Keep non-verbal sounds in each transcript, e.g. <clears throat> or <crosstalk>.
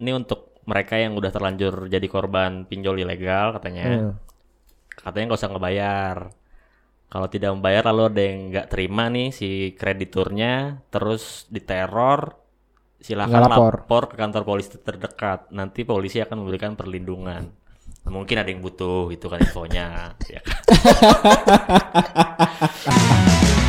ini untuk mereka yang udah terlanjur jadi korban pinjol ilegal katanya. Hmm. Katanya nggak usah ngebayar. Kalau tidak membayar lalu ada yang nggak terima nih si krediturnya, terus diteror, silakan Nggak lapor. lapor ke kantor polisi terdekat. Nanti polisi akan memberikan perlindungan. Mungkin ada yang butuh itu kan infonya. ya kan? <laughs>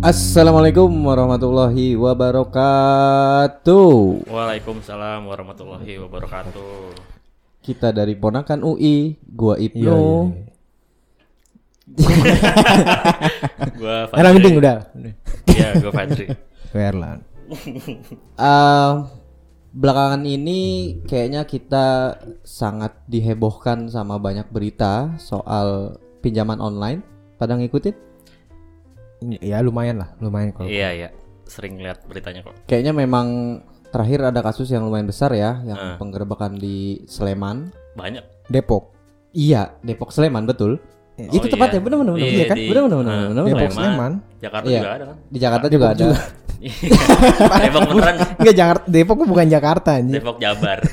Assalamualaikum warahmatullahi wabarakatuh. Waalaikumsalam warahmatullahi wabarakatuh. Kita dari Ponakan UI, gua Ibnu. Gua <laughs> Era meeting udah. Iya, gua Fadri. Werlan. <laughs> Eh, belakangan ini kayaknya kita sangat dihebohkan sama banyak berita soal pinjaman online. Pada ngikutin? Ya lumayan lah, lumayan kalau. Iya, iya. Sering lihat beritanya kok. Kayaknya memang terakhir ada kasus yang lumayan besar ya, yang Ah. penggerebekan di Sleman. Banyak. Depok. Iya, Depok Sleman betul. Oh, Itu tepat ya, benar benar benar. Iya, Iya kan? di- Benar benar benar. Depok Sleman. Sleman. Jakarta Iya. juga ada kan? Di Jakarta juga ada. <laughs> Depok beneran. Enggak Jakarta, Depok bukan Jakarta anjing. Depok Jabar. <laughs>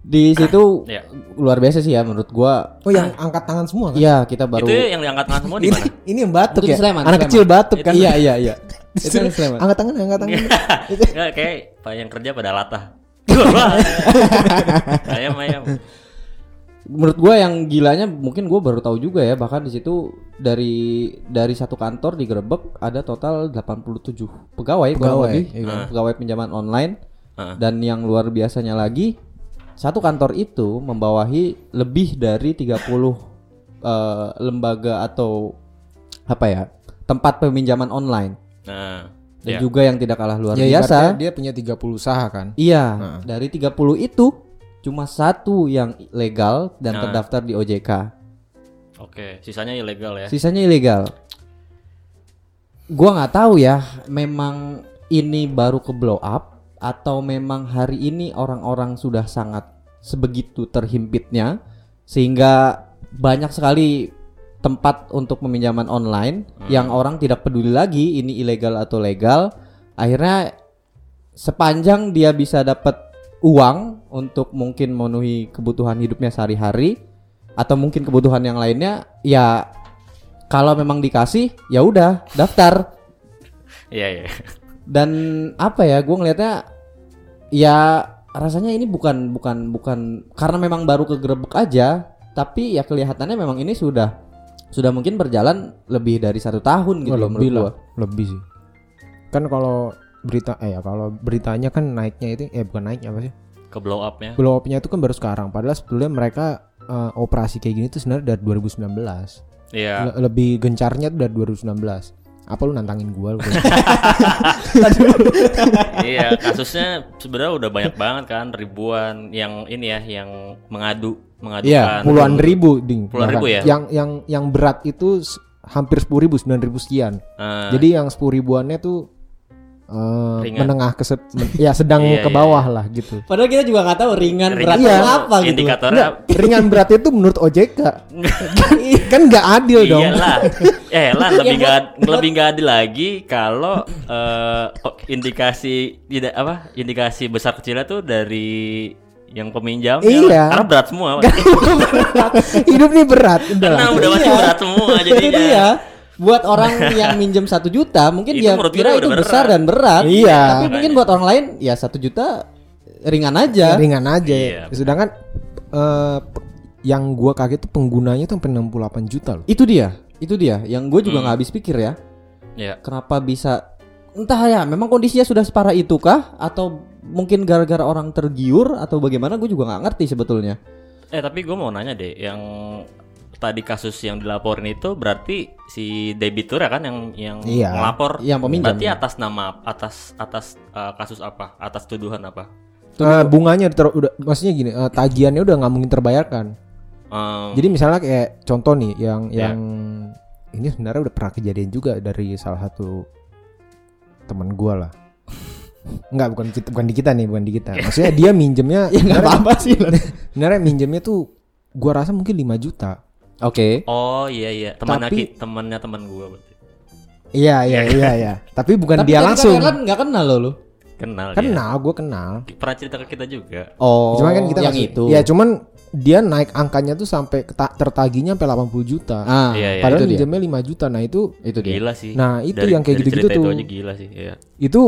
Di situ Iya. luar biasa sih ya menurut gua. Oh yang angkat tangan semua kan? Iya, kita baru Itu yang diangkat tangan semua di Ini, mana? ini yang batuk Itu di ya. Sleman, Anak Sleman. kecil batuk kan. Iya, iya, iya. <laughs> Itu di Sleman. angkat tangan, angkat tangan. <laughs> Enggak kayak pak yang kerja pada latah. <laughs> ayam ayam. Menurut gua yang gilanya mungkin gua baru tahu juga ya, bahkan di situ dari dari satu kantor digerebek ada total 87 pegawai, Pegawai, lebih, iya. pegawai pinjaman online. Heeh. Dan yang luar biasanya lagi, satu kantor itu membawahi lebih dari 30 eh, lembaga atau apa ya? tempat peminjaman online. Nah, Dan ya. juga yang tidak kalah luar Ya, biasa. dia punya 30 usaha kan. Iya, Nah. dari 30 itu cuma satu yang legal dan Nah. terdaftar di OJK. Oke, sisanya ilegal ya. Sisanya ilegal. Gua nggak tahu ya, memang ini baru ke blow up atau memang hari ini orang-orang sudah sangat sebegitu terhimpitnya sehingga banyak sekali tempat untuk peminjaman online yang orang tidak peduli lagi ini ilegal atau legal. Akhirnya sepanjang dia bisa dapat uang untuk mungkin memenuhi kebutuhan hidupnya sehari-hari atau mungkin kebutuhan yang lainnya ya kalau memang dikasih ya udah daftar Iya, iya. dan apa ya gue ngelihatnya ya rasanya ini bukan bukan bukan karena memang baru kegerebek aja tapi ya kelihatannya memang ini sudah sudah mungkin berjalan lebih dari satu tahun gitu Oh, loh lebih lah, lebih sih. Kan kalau berita eh ya kalau beritanya kan naiknya itu eh bukan naiknya apa sih? Ke blow up-nya. Blow up-nya itu kan baru sekarang. Padahal sebetulnya mereka eh, operasi kayak gini tuh sebenarnya dari 2019. Iya. Le- lebih gencarnya tuh dari 2019. Apa lu nantangin gua lu? <laughs> iya, kasusnya sebenarnya udah banyak banget kan, ribuan yang ini ya yang mengadu mengadukan Iya, puluhan ribu ding. Puluhan ribu ya? Yang yang yang berat itu hampir sepuluh ribu, sembilan ribu sekian. Eh, Jadi yang sepuluh ribuannya tuh eh, Ringan. menengah ke se- ya sedang Iya, ke iya, bawah lah gitu. padahal kita juga nggak tahu ringan Ringan. berat Iya. apa gitu indikatornya Enggak, ringan berat itu menurut OJK <laughs> kan nggak adil dong. Iyalah. Eh lah lebih nggak lebih nggak adil lagi kalau eh, kok indikasi tidak apa indikasi besar kecilnya tuh dari yang peminjam Iya. karena berat semua <laughs> Hidup nih berat udah karena udah pasti Iya. berat semua <laughs> Itu jadinya dia. Buat orang <laughs> yang minjem satu juta, mungkin Itu dia menurut kira itu besar berat. dan berat. Iya. Tapi mungkin buat orang lain, ya satu juta ringan aja. ringan aja. Iya. Sedangkan eh, pe- yang gua kaget tuh penggunanya tuh sampai 68 juta loh. Itu dia, itu dia. Yang gue juga Hmm. nggak habis pikir ya. ya Kenapa bisa? Entah ya, memang kondisinya sudah separah itu kah? Atau mungkin gara-gara orang tergiur atau bagaimana? Gue juga nggak ngerti sebetulnya. eh tapi gue mau nanya deh yang tadi kasus yang dilaporin itu berarti si debitur ya kan yang yang Iya. melapor Yang peminjam, berarti ya. atas nama atas atas eh, kasus apa atas tuduhan apa Eh, bunganya ter- udah maksudnya gini, eh, tagihannya udah nggak mungkin terbayarkan. Em, Jadi misalnya kayak contoh nih yang Ya. yang ini sebenarnya udah pernah kejadian juga dari salah satu teman gua lah. <laughs> Enggak, bukan kita, bukan di kita nih, bukan di kita. Maksudnya dia minjemnya <laughs> Ya nggak apa-apa sih. <laughs> sebenarnya minjemnya tuh gua rasa mungkin 5 juta. Oke. oh iya iya teman Tapi- temannya teman gue berarti Iya iya <laughs> iya iya. Tapi bukan Tapi dia langsung. kan nggak kenal lo lu. Kenal, Kenal, gue kenal. Pernah cerita ke kita juga. Oh, Cuman kan kita yang itu. Ya cuman dia naik angkanya tuh sampai tertaginya sampai 80 juta. Ah, Iya, iya. Padahal minjemnya 5 juta. Nah, itu Itu dia. Gila sih. Nah, itu Dari- yang kayak gitu-gitu tuh. Itu aja gila sih, iya. itu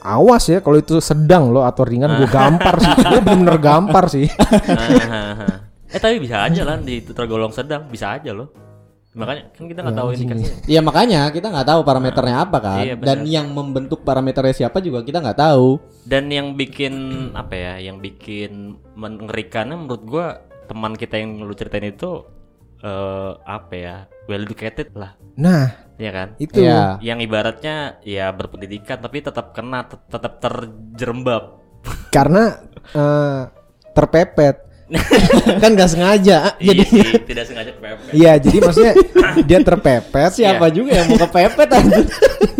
awas ya kalau itu sedang loh atau ringan gue gampar sih. Gue bener-bener gampar sih. <laughs> Eh tapi bisa aja lah di itu tergolong sedang, bisa aja loh. Makanya kan kita nggak tahu Anjing indikasinya. Iya makanya kita nggak tahu parameternya apa kan. Iya. Dan yang membentuk parameternya siapa juga kita nggak tahu. Dan yang bikin apa ya, yang bikin mengerikannya menurut gua teman kita yang lu ceritain itu eh apa ya, well educated lah, Nah, ya kan? itu Iya. Yang ibaratnya ya berpendidikan tapi tetap kena, tet- tetap terjerembab. karena eh, terpepet. <laughs> kan gak sengaja. Iya Jadi sih, tidak sengaja kepepet. Iya, jadi maksudnya <laughs> dia terpepet. Siapa juga yang mau kepepet <laughs> anjir.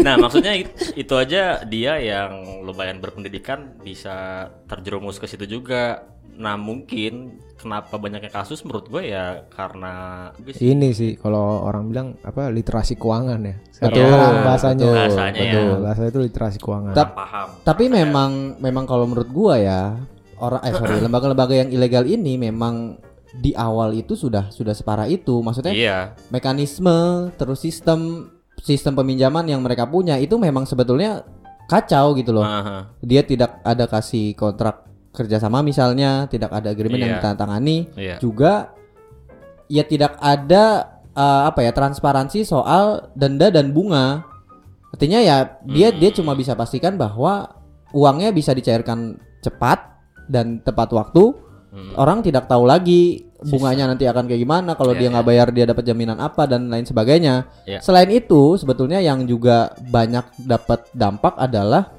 Nah, maksudnya it- itu aja dia yang lumayan berpendidikan bisa terjerumus ke situ juga. Nah, mungkin kenapa banyaknya kasus menurut gue ya karena gue sih Ini sih kalau orang bilang apa literasi keuangan ya. Betul, Sekarang bahasanya. betul, Bahasanya ya. Betul, bahasa itu literasi keuangan. Paham. Tapi memang memang kalau menurut gua ya orang eh sorry lembaga-lembaga yang ilegal ini memang di awal itu sudah sudah separah itu. Maksudnya Iya. mekanisme terus sistem sistem peminjaman yang mereka punya itu memang sebetulnya kacau gitu loh. Aha. Dia tidak ada kasih kontrak kerjasama misalnya, tidak ada agreement yang Iya. ditandatangani. Iya. Juga ya tidak ada eh, apa ya transparansi soal denda dan bunga. Artinya ya dia dia cuma bisa pastikan bahwa uangnya bisa dicairkan cepat dan tepat waktu. Hmm. Orang tidak tahu lagi bunganya nanti akan kayak gimana kalau Iya, dia nggak bayar dia dapat jaminan apa dan lain sebagainya. Iya. Selain itu sebetulnya yang juga banyak dapat dampak adalah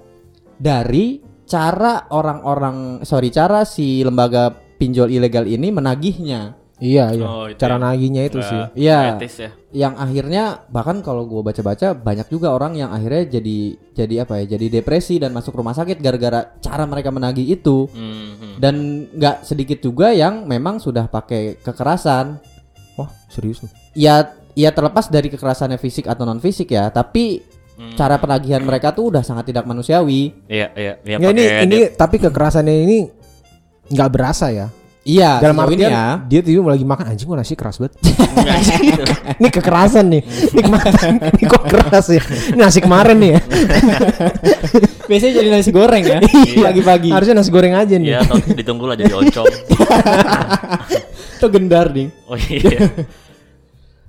dari cara orang-orang sorry cara si lembaga pinjol ilegal ini menagihnya. Iya, iya. Oh, Cara ya. nagihnya itu Nggak sih. Iya. ya. Yang akhirnya bahkan kalau gua baca-baca banyak juga orang yang akhirnya jadi jadi apa ya jadi depresi dan masuk rumah sakit gara-gara cara mereka menagih itu Hmm, hmm. dan nggak sedikit juga yang memang sudah pakai kekerasan Wah, serius nih. ya ya terlepas dari kekerasannya fisik atau non fisik ya tapi Hmm. cara penagihan mereka tuh udah sangat tidak manusiawi Iya, iya, iya. Nggak, ini ini tapi kekerasannya ini nggak berasa ya. Iya Dalam artian ya dia tiba lagi makan anjing gua nasi keras banget. Gitu. <laughs> ini kekerasan nih. Ini kemarin ini kok keras ya. Ini nasi kemarin nih ya. <laughs> biasanya jadi nasi goreng ya pagi-pagi Harusnya nasi goreng aja nih. Iya, atau ditunggu lah jadi oncom. <laughs> itu gendar ding Oh iya.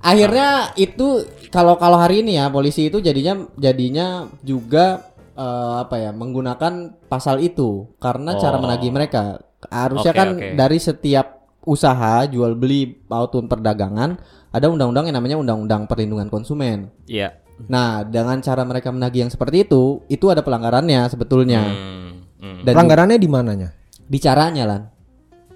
akhirnya itu kalau kalau hari ini ya polisi itu jadinya jadinya juga eh, apa ya menggunakan pasal itu karena cara Oh. menagih mereka harusnya Oke, kan oke. dari setiap usaha jual beli maupun perdagangan ada undang-undang yang namanya undang-undang perlindungan konsumen Iya. nah dengan cara mereka menagih yang seperti itu itu ada pelanggarannya sebetulnya Hmm, hmm. dan Pelanggarannya di mananya? bicaranya lan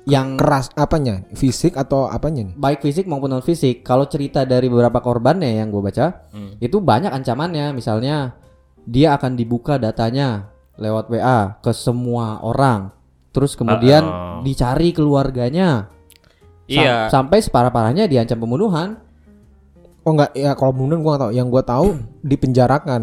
yang Keras apanya? Fisik atau apanya nih? baik fisik maupun non fisik. Kalau cerita dari beberapa korbannya yang gue baca, Hmm. itu banyak ancamannya. Misalnya dia akan dibuka datanya lewat WA ke semua orang, terus kemudian Uh-oh. dicari keluarganya. Sam- Iya. sampai separah-parahnya diancam pembunuhan. Oh enggak ya kalau kemudian gua nggak tahu. Yang gua tahu <clears throat> dipenjarakan.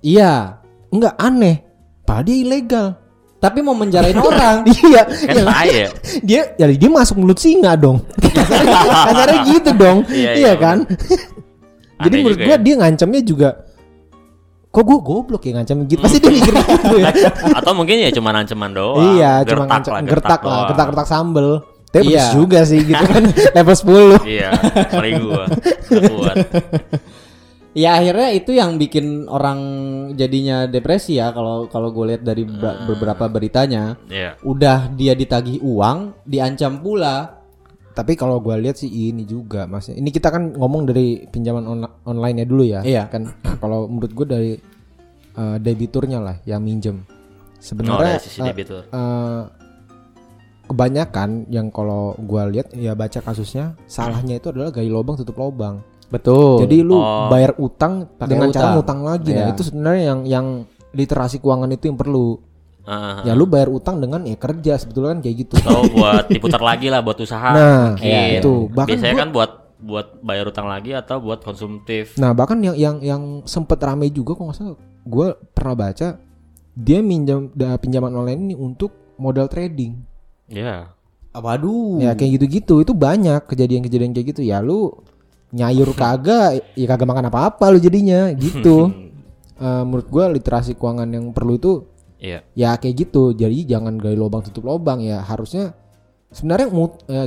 Iya, Enggak aneh. Padahal dia ilegal. tapi mau menjarain <laughs> orang. Iya. Kan ya. <laughs> Dia jadi dia masuk mulut singa dong. Kasarnya, <laughs> kasarnya gitu dong. Iya, Iya, iya, kan? jadi menurut gua ya. dia ngancamnya juga kok gua goblok ya ngancam gitu. Pasti dia mikir <laughs> gitu ya. Atau mungkin ya cuma ancaman doang. iya, cuma Gertak ngancam lah, gertak lah, doang. gertak-gertak sambel. Tapi Iya. juga sih gitu kan. <laughs> Level 10. Iya, mari gua. Nggak kuat. <laughs> Ya akhirnya itu yang bikin orang jadinya depresi ya kalau kalau gue lihat dari be- beberapa beritanya. Iya. Udah dia ditagih uang, diancam pula. Tapi kalau gua lihat sih ini juga Mas. Ini kita kan ngomong dari pinjaman on- online nya dulu ya. Iya. Kan kalau menurut gua dari eh, debiturnya lah yang minjem. Oh, Sebenarnya eh, debitur. eh, kebanyakan yang kalau gua lihat ya baca kasusnya salahnya itu adalah gali lubang tutup lubang. Betul. Jadi lu Oh. bayar utang Pakai dengan cara utang. lagi. Nah, Iya. itu sebenarnya yang yang literasi keuangan itu yang perlu. Ah, Ya lu bayar utang dengan ya kerja sebetulnya kan kayak gitu. Atau buat diputar lagi lah buat usaha. Nah, mungkin. iya, itu. Bahkan Biasanya gua- kan buat buat bayar utang lagi atau buat konsumtif. Nah bahkan yang yang yang sempet rame juga kok nggak salah, gue pernah baca dia minjam da, pinjaman online ini untuk modal trading. Ya. Waduh. Ya kayak gitu-gitu itu banyak kejadian-kejadian kayak gitu ya lu nyayur <laughs> kagak ya kagak makan apa-apa lu jadinya gitu. <laughs> Eh, menurut gue literasi keuangan yang perlu itu Iya. ya kayak gitu jadi jangan gali lubang tutup lubang ya harusnya sebenarnya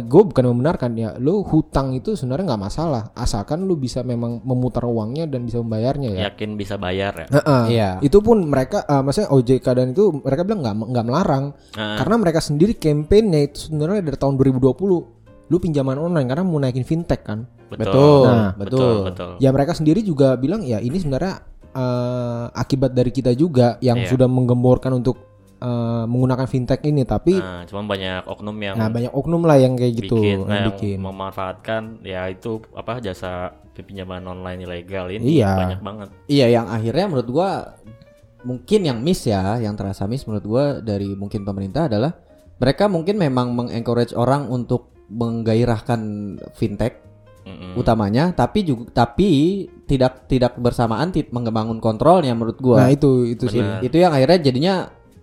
gue bukan membenarkan ya lu hutang itu sebenarnya nggak masalah asalkan lu bisa memang memutar uangnya dan bisa membayarnya ya Yakin bisa bayar ya. Heeh. Iya. itu pun mereka eh, maksudnya OJK dan itu mereka bilang nggak nggak melarang Nah, karena mereka sendiri campaignnya itu sebenarnya dari tahun 2020 lu pinjaman online karena mau naikin fintech kan betul. Nah, betul, betul. betul. ya mereka sendiri juga bilang ya ini sebenarnya eh, akibat dari kita juga yang Iya. sudah menggemborkan untuk eh, menggunakan fintech ini tapi Nah, cuma banyak oknum yang Nah banyak oknum lah yang kayak gitu bikin, yang yang bikin. memanfaatkan ya itu apa jasa pinjaman online ilegal ini Iya. banyak banget. Iya yang akhirnya menurut gua mungkin yang miss ya, yang terasa miss menurut gua dari mungkin pemerintah adalah mereka mungkin memang mengencourage orang untuk menggairahkan fintech Mm-mm. utamanya, tapi juga tapi tidak tidak bersamaan ti- membangun kontrolnya menurut gua. Nah itu itu sih. Itu yang akhirnya jadinya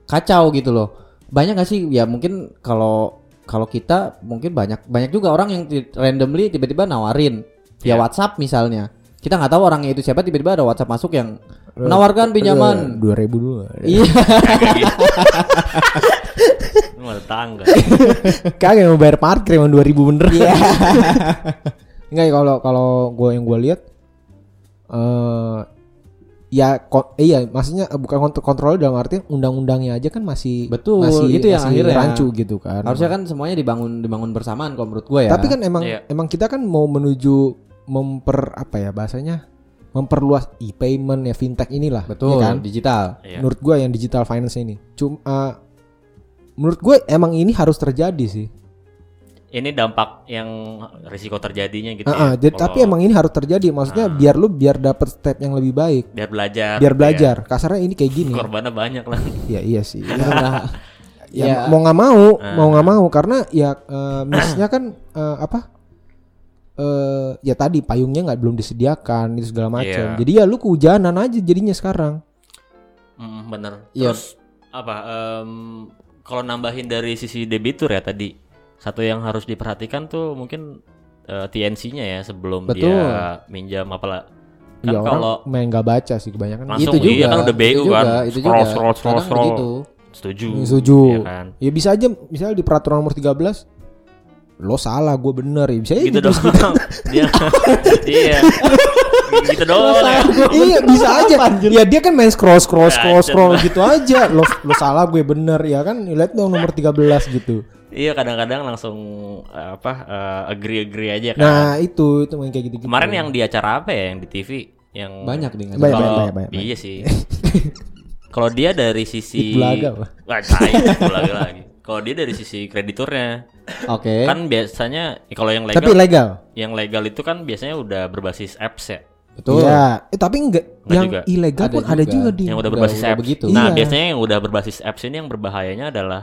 kacau gitu loh. Banyak gak sih ya mungkin kalau kalau kita mungkin banyak banyak juga orang yang randomly tiba-tiba nawarin via Iya. WhatsApp misalnya. Kita nggak tahu orangnya itu siapa tiba-tiba ada WhatsApp masuk yang menawarkan pinjaman. dua ribu dulu. Iya. <laughs> <laughs> Ada tangga. <laughs> Kagak mau bayar parkir emang dua ribu bener. Iya. <laughs> Enggak ya kalau kalau gue yang gue lihat eh ya ko- iya maksudnya bukan kontrol kontrol dalam arti undang-undangnya aja kan masih Betul, masih, itu yang masih akhirnya. rancu gitu kan. Harusnya kan semuanya dibangun dibangun bersamaan kalau menurut gue ya. Tapi kan emang Iya. emang kita kan mau menuju memper apa ya bahasanya memperluas e-payment ya fintech inilah betul ya kan? digital. Iya. menurut gue yang digital finance ini cuma eh, menurut gue emang ini harus terjadi sih Ini dampak yang risiko terjadinya gitu Ah, ah, ya. jadi- tapi Kalau emang ini harus terjadi maksudnya biar lu biar dapet step yang lebih baik biar belajar. biar gitu belajar kasarnya ini kayak gini Ya. Korbannya banyak lah. <laughs> ya iya sih <laughs> ya, Nah, ya, ya, mau nggak mau Ah. mau nggak mau karena ya eh, misalnya kan eh, apa eh ya tadi payungnya nggak belum disediakan itu segala macam Iya. jadi ya lu kehujanan aja jadinya sekarang Mm, bener. Iya. Terus apa? em, kalau nambahin dari sisi debitur ya tadi, satu yang harus diperhatikan tuh mungkin eh, TNC-nya ya sebelum Betul. dia minjam apalah. Kan ya kalau main nggak baca sih kebanyakan Langsung itu juga iya kan udah BU itu kan. juga, itu Scroll, juga. scroll, scroll, Kadang scroll. begitu. setuju. setuju Iya kan? ya bisa aja misalnya di peraturan nomor 13 lo salah gue bener ya bisa aja Gitu doang. <laughs> <laughs> dia <laughs> iya. Gitu doang. ya. iya bisa aja ya dia kan main scroll scroll scroll Anjir. scroll gitu aja lo lo salah gue bener ya kan lihat dong nomor 13 gitu Iya kadang-kadang langsung eh, apa agree agree aja kan. nah itu itu main kayak gitu gitu Kemarin yang di acara apa ya yang di TV yang Banyak nih Banyak, banyak, banyak, banyak. Iya sih. Kalau dia dari sisi Belaga. Wah, belaga lagi. Kalau dia dari sisi krediturnya, Oke. kan biasanya ya kalau yang legal, tapi legal yang legal itu kan biasanya udah berbasis apps ya. Betul. Iya, eh, tapi enggak Enggak yang juga. ilegal Ada pun ada juga. juga di yang udah udah- berbasis udah apps. begitu. Nah, Iya. biasanya yang udah berbasis apps ini yang berbahayanya adalah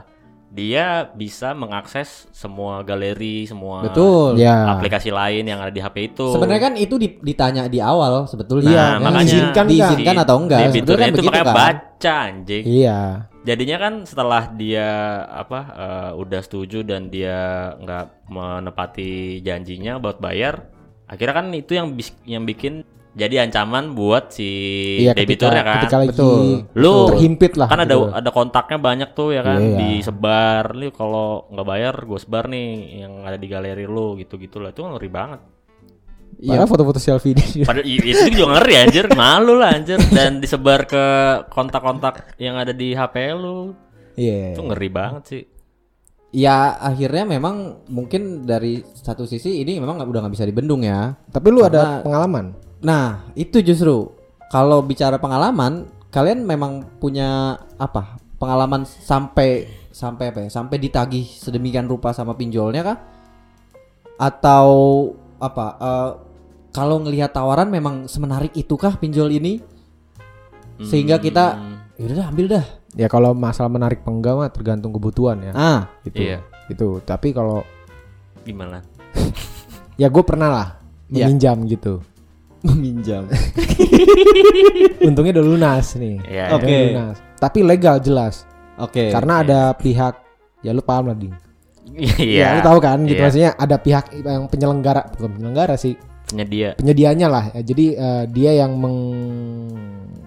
dia bisa mengakses semua galeri, semua Betul. ya aplikasi lain yang ada di HP itu. Sebenarnya kan itu di- ditanya di awal sebetulnya. Iya, Ya, makanya diizinkan diizinkan atau enggak? Di Sebetulnya kan itu begitu makanya kan. baca anjing. iya Jadinya kan setelah dia apa eh, udah setuju dan dia nggak menepati janjinya buat bayar, akhirnya kan itu yang bis- yang bikin jadi ancaman buat si iya ketika debiturnya kan. ketika lagi Betul. Lu terhimpit lah kan ada gitu. ada kontaknya banyak tuh ya kan Iya. disebar lu kalau nggak bayar gue sebar nih yang ada di galeri lu gitu gitu lah itu ngeri banget Iya. Foto-foto selfie dia Padahal i- itu juga ngeri anjir malu lah anjir dan disebar ke kontak-kontak yang ada di HP lu iya itu ngeri banget sih Ya akhirnya memang mungkin dari satu sisi ini memang udah nggak bisa dibendung ya. tapi lu ada Karena- pengalaman Nah itu justru kalau bicara pengalaman, kalian memang punya apa? Pengalaman sampai sampai apa ya? Sampai ditagih sedemikian rupa sama pinjolnya kah? Atau apa? eh, kalau ngelihat tawaran memang semenarik itukah pinjol ini? Sehingga kita Hmm, yaudah dah, ambil dah. ya kalau masalah menarik penggak mah tergantung kebutuhan ya Ah, gitu Iya. itu tapi kalau gimana <laughs> ya gue pernah lah Iya. meminjam gitu. Meminjam. <laughs> Untungnya udah lunas nih. Iya. Oke. Udah lunas. Tapi legal jelas. Oke. Karena ada pihak ya lu paham lah ding. Iya. Ya, lu tahu kan gitu Iya. maksudnya ada pihak yang penyelenggara bukan penyelenggara sih Penyedia. penyedianya lah. Ya, Jadi eh, dia yang meng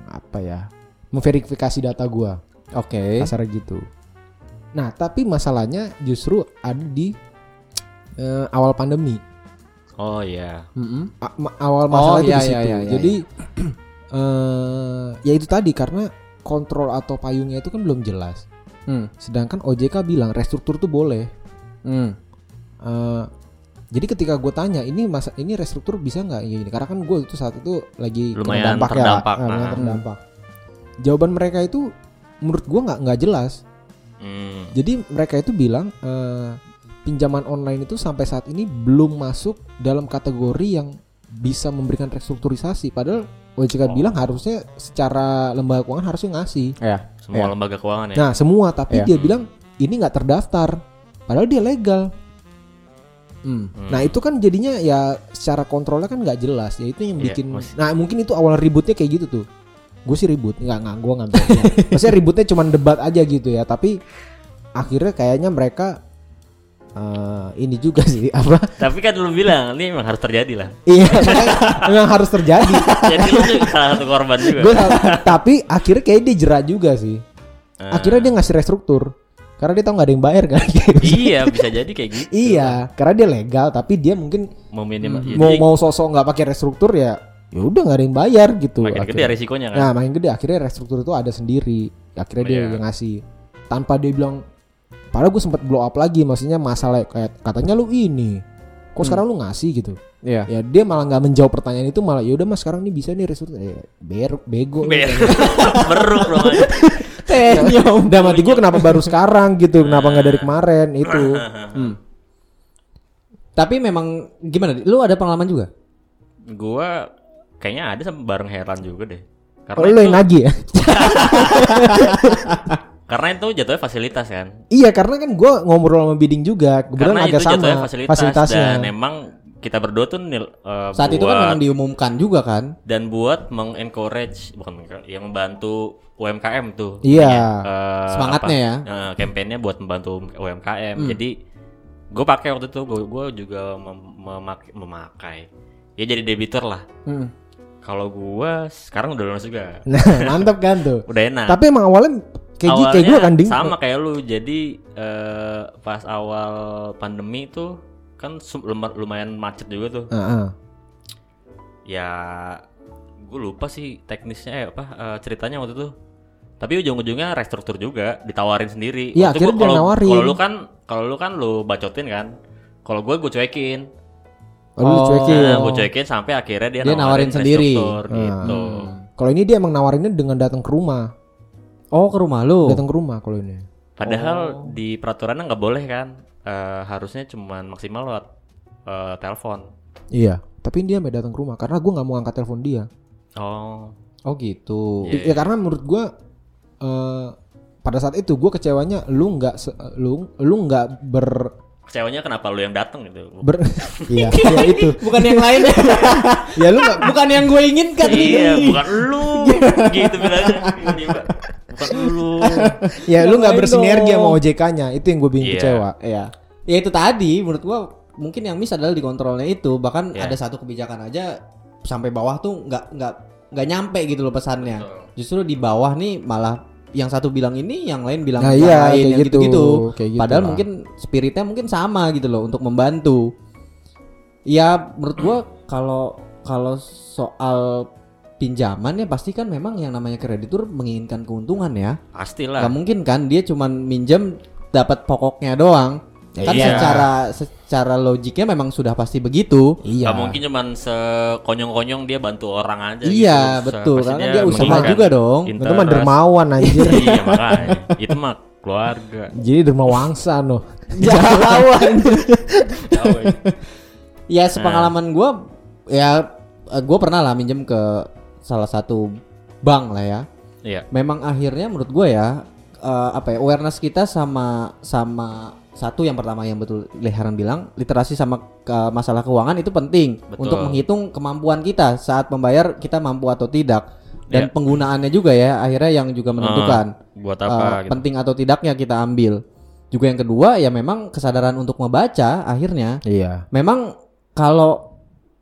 apa ya memverifikasi data gua Oke. kasar gitu. Nah tapi masalahnya justru ada di eh, awal pandemi. Oh iya. Mm-mm. A- ma- awal masalah Oh, itu iya, di situ. iya, iya, iya, Jadi <clears throat> eh ya itu tadi karena kontrol atau payungnya itu kan belum jelas. Hmm. Sedangkan OJK bilang restruktur tuh boleh. Hmm. Eh, jadi ketika gue tanya ini masa ini restruktur bisa nggak ya ini karena kan gue itu saat itu lagi kena Lumayan dampak terdampak, ya, eh, lumayan nah. terdampak. Jawaban mereka itu menurut gue nggak nggak jelas. Hmm. Jadi mereka itu bilang eh, pinjaman online itu sampai saat ini belum masuk dalam kategori yang bisa memberikan restrukturisasi. Padahal OJK Oh. bilang harusnya secara lembaga keuangan harusnya ngasih. Ya. Semua Iya. lembaga keuangan ya. Nah semua tapi Iya. dia bilang ini nggak terdaftar. Padahal dia legal. Hmm. Hmm. Nah itu kan jadinya ya secara kontrolnya kan nggak jelas. Ya itu yang Iya, bikin. mas- Nah mungkin itu awal ributnya kayak gitu tuh. Gue sih ribut, nggak nggak gue nggak. Maksudnya ributnya cuma debat aja gitu ya. Tapi akhirnya kayaknya mereka eh, ini juga sih <laughs> apa? Tapi kan lu bilang ini memang harus terjadi lah. Iya memang harus terjadi. <laughs> Jadi lu juga salah satu korban juga. Gue tapi akhirnya kayak dia jerak juga sih. Ah. Akhirnya dia ngasih restruktur karena dia tahu nggak ada yang bayar kan. <laughs> iya bisa jadi kayak gitu. iya, karena dia legal tapi dia mungkin Mau. Hmm. mau mau sosok nggak pakai restruktur ya ya udah nggak ada yang bayar gitu. makin gede akhirnya. risikonya kan. Nah makin gede akhirnya restruktur itu ada sendiri. Akhirnya dia Iya. yang ngasih tanpa dia bilang. Padahal gue sempet blow up lagi, maksudnya masalah kayak katanya lu ini, kok Hmm. sekarang lu ngasih gitu. Iya. Ya dia malah nggak menjawab pertanyaan itu malah ya udah mas sekarang nih bisa nih restruktur. Eh, ber bego. Ber <laughs> beruk dong aja. Tenyom. Udah mati gue kenapa baru sekarang gitu? Kenapa nggak dari kemarin itu? <laughs> Hmm. Tapi memang gimana? Lu ada pengalaman juga? Gua kayaknya ada sama bareng Heran juga deh. Karena Oh, lu itu, yang nagih ya? <laughs> karena itu jatuhnya fasilitas kan. iya karena kan gue ngobrol sama bidding juga, kebetulan Karena agak itu sama fasilitas fasilitasnya. dan emang kita berdua tuh nil, eh, Saat itu kan memang diumumkan juga kan? dan buat mengencourage bukan yang membantu UMKM tuh. Iya. Eh, Semangatnya apa, ya. eh, kampanyenya buat membantu UMKM. Hmm. Jadi gue pakai waktu itu gue juga mem- memak- memakai. Ya jadi debitur lah. Hmm. Kalau gua sekarang udah lunas juga. Nah, mantap kan tuh. <laughs> Udah enak. Tapi emang awalnya kayak gitu kayak gue Awalnya kan ding. Sama kayak lu. Jadi eh, pas awal pandemi tuh kan lumayan macet juga tuh. Heeh. Ya gue lupa sih teknisnya eh, apa eh, ceritanya waktu itu. Tapi ujung-ujungnya restruktur juga, ditawarin sendiri. Waktu akhirnya kalau- nawarin. Kalau lu kan kalau lu kan lu bacotin kan. Kalau gue gue cuekin. Oh, lu Oh. cuekin. Nah, gue cuekin sampai akhirnya dia, Dia nawarin sendiri. restruktur, Hmm. gitu. Kalau ini dia emang nawarinnya dengan datang ke rumah. Oh, ke rumah lu. Datang ke rumah kalau ini. Padahal Oh. di peraturannya nggak boleh kan. Eh, harusnya cuman maksimal lewat eh, telepon. Iya. Tapi dia sampai datang ke rumah karena gue nggak mau angkat telepon dia. Oh. Oh, gitu. Iya. Ya karena menurut gue eh pada saat itu gue kecewanya lu nggak lu lu nggak ber Kecewanya kenapa lu yang datang gitu? ber <laughs> iya ya itu Bukan yang lain ya. <laughs> ya lu nggak Bukan yang gue inginkan iya, nih. bukan lu <laughs> gitu bilangnya. Bukan lu. <laughs> <laughs> ya lu nggak bersinergi sama OJK-nya itu yang gue bikin Iya. kecewa ya Ya itu tadi menurut gua mungkin yang miss adalah di kontrolnya itu. Bahkan Ya. ada satu kebijakan aja sampai bawah tuh nggak nggak nggak nyampe gitu loh pesannya. Justru di bawah nih malah yang satu bilang ini, yang lain bilang Nah, yang iya, lain, kayak yang gitu. gitu-gitu. Gitu Padahal lah. mungkin spiritnya mungkin sama gitu loh untuk membantu. Ya menurut gua kalau kalau soal pinjaman ya pasti kan memang yang namanya kreditur menginginkan keuntungan ya. Pastilah. Gak mungkin kan dia cuman minjem dapat pokoknya doang. Kan Iya. secara secara logiknya memang sudah pasti begitu. iya Gak mungkin cuman sekonyong-konyong dia bantu orang aja Iya, gitu. betul. Karena dia usaha menginginkan juga dong. itu mah dermawan anjir <laughs> iya makanya. Itu mah keluarga. jadi dermawangsa noh <laughs> Jauh Jauh, ya. Sepengalaman gua ya eh, gua pernah lah minjem ke salah satu bank lah ya. Iya. Memang akhirnya menurut gua ya eh, apa ya awareness kita sama sama satu yang pertama yang betul Leharan bilang literasi sama ke- masalah keuangan itu penting Betul. untuk menghitung kemampuan kita saat membayar kita mampu atau tidak dan Ya. penggunaannya juga ya akhirnya yang juga menentukan buat eh, apa gitu. penting atau tidaknya kita ambil juga yang kedua ya memang kesadaran untuk membaca akhirnya Iya. memang kalau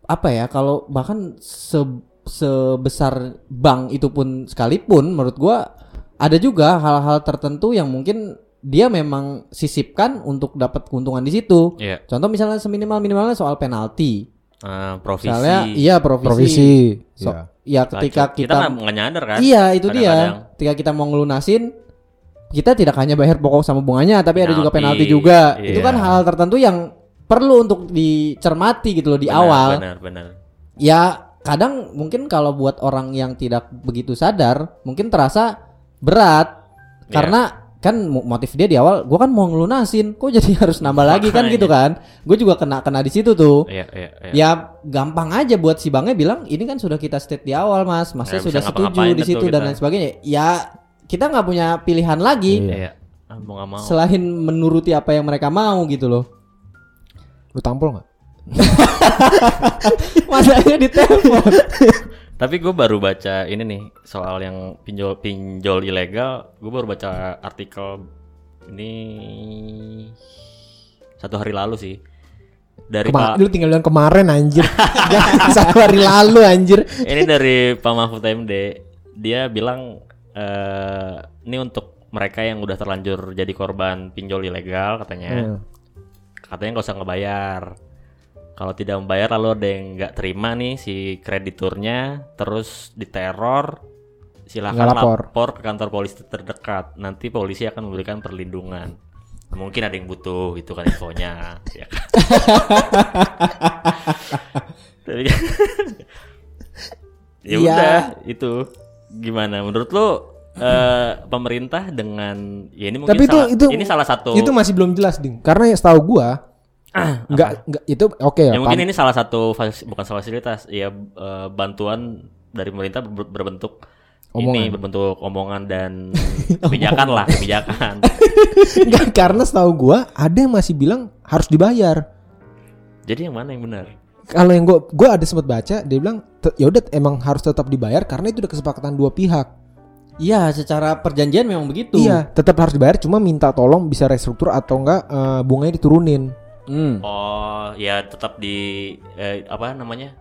apa ya kalau bahkan se- sebesar bank itu pun sekalipun menurut gua ada juga hal-hal tertentu yang mungkin dia memang sisipkan untuk dapat keuntungan di situ. Iya. Contoh misalnya seminimal minimalnya soal penalti. Eh, provisi. Misalnya iya provisi. Provisi. So, Iya. ya ketika Kita, kita, nggak nyadar kan? Iya, itu dia. Ketika kita mau ngelunasin kita tidak hanya bayar pokok sama bunganya tapi ada juga Penalti, penalti juga. iya. Itu kan hal tertentu yang perlu untuk dicermati gitu loh di Benar, awal. Benar, benar. Ya kadang mungkin kalau buat orang yang tidak begitu sadar mungkin terasa berat Iya. karena kan mo- motif dia di awal gua kan mau ngelunasin kok jadi <laughs> harus nambah lagi kan gitu kan gue juga kena kena di situ tuh Iya, iya, iya. ya gampang aja buat si bangnya bilang ini kan sudah kita state di awal mas masnya Ya, sudah setuju di situ dan lain sebagainya ya kita nggak punya pilihan lagi Iya. Iya. Mau mau. selain menuruti apa yang mereka mau gitu loh Lu tampol nggak? <laughs> masanya di telepon Tapi gue baru baca ini nih soal yang pinjol pinjol ilegal. Gue baru baca artikel ini satu hari lalu sih dari Kema- Pak lu tinggal bilang kemarin anjir. <laughs> Satu hari lalu anjir. ini dari Pak Mahfud MD. Dia bilang eh ini untuk mereka yang udah terlanjur jadi korban pinjol ilegal katanya. Hmm. Katanya nggak usah ngebayar. Kalau tidak membayar lalu ada yang nggak terima nih si krediturnya terus diteror silahkan lapor. lapor ke kantor polisi terdekat nanti polisi akan memberikan perlindungan mungkin ada yang butuh gitu kan infonya <laughs> ya kan? Kan- <laughs> ya Iya. udah itu gimana menurut lo eh, pemerintah dengan ya ini mungkin Tapi itu salah, itu ini salah satu Itu masih belum jelas, Ding. Karena ya setahu gua <clears throat> enggak enggak itu oke ya. ya mungkin ini salah satu fas- bukan salah fasilitas ya eh, bantuan dari pemerintah ber- berbentuk ini berbentuk omongan dan <laughs> kebijakan lah kebijakan <laughs> Enggak, karena setahu gua ada yang masih bilang harus dibayar. jadi yang mana yang benar Kalau yang gua gua ada sempat baca dia bilang "Te- ya udah emang harus tetap dibayar karena itu udah kesepakatan dua pihak. Iya, secara perjanjian memang begitu. Iya, tetap harus dibayar cuma minta tolong bisa restruktur atau enggak eh, bunganya diturunin. Hmm. oh ya tetap di eh, apa namanya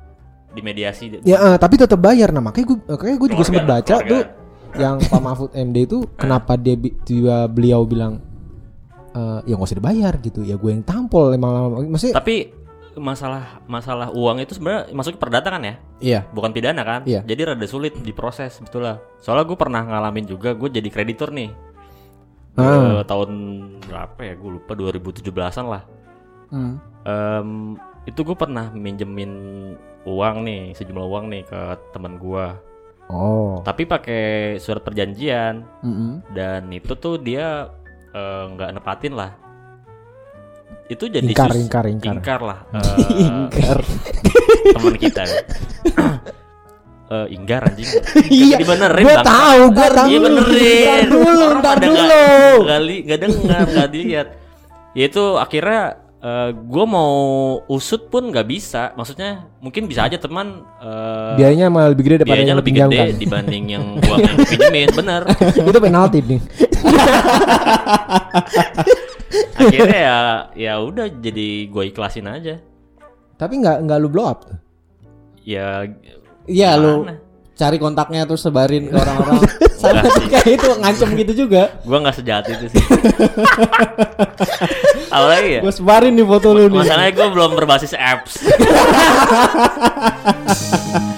di mediasi Ya, eh, tapi tetap bayar. Nah, makanya gue makanya gue juga sempat baca keluarga. tuh yang Pak Mahfud <laughs> MD itu kenapa dia dia beliau bilang eh, ya nggak usah dibayar gitu. Ya gue yang tampol emang lama maksudnya tapi masalah masalah uang itu sebenarnya masuk perdata kan ya Iya. bukan pidana kan Iya. jadi rada sulit diproses betul lah soalnya gue pernah ngalamin juga gue jadi kreditur nih Ah. Eh, tahun berapa ya gue lupa 2017an lah Hmm. Em, itu gue pernah minjemin uang nih sejumlah uang nih ke teman gue oh. tapi pakai surat perjanjian Mm-mm. dan itu tuh dia eh, nggak nepatin lah itu jadi Ingkar, sus- ingkar, ingkar. lah <laughs> Eh, Ingkar. teman kita <laughs> Eh, inggar anjing Iya, dibenerin gue tahu, gue tahu. Iya benerin. Ntar dulu, ntar dulu. li- nggak dengar, nggak dilihat. Ya itu akhirnya gue mau usut pun nggak bisa. Maksudnya mungkin bisa aja teman. eh, Biayanya malah lebih gede daripada biayanya yang lebih gede dibanding yang uang yang dipinjemin. <laughs> Bener. itu penalti nih. <laughs> Akhirnya ya ya udah jadi gue ikhlasin aja. Tapi nggak nggak lu blow up tuh. Ya Iya lu? Cari kontaknya terus sebarin ke orang-orang. <laughs> Sama Enggak sih. kayak itu ngancem gitu juga. gue nggak sejahat itu sih. <laughs> Apalagi ya. Gue sebarin nih foto lu nih. Masalahnya gue belum berbasis apps. <laughs>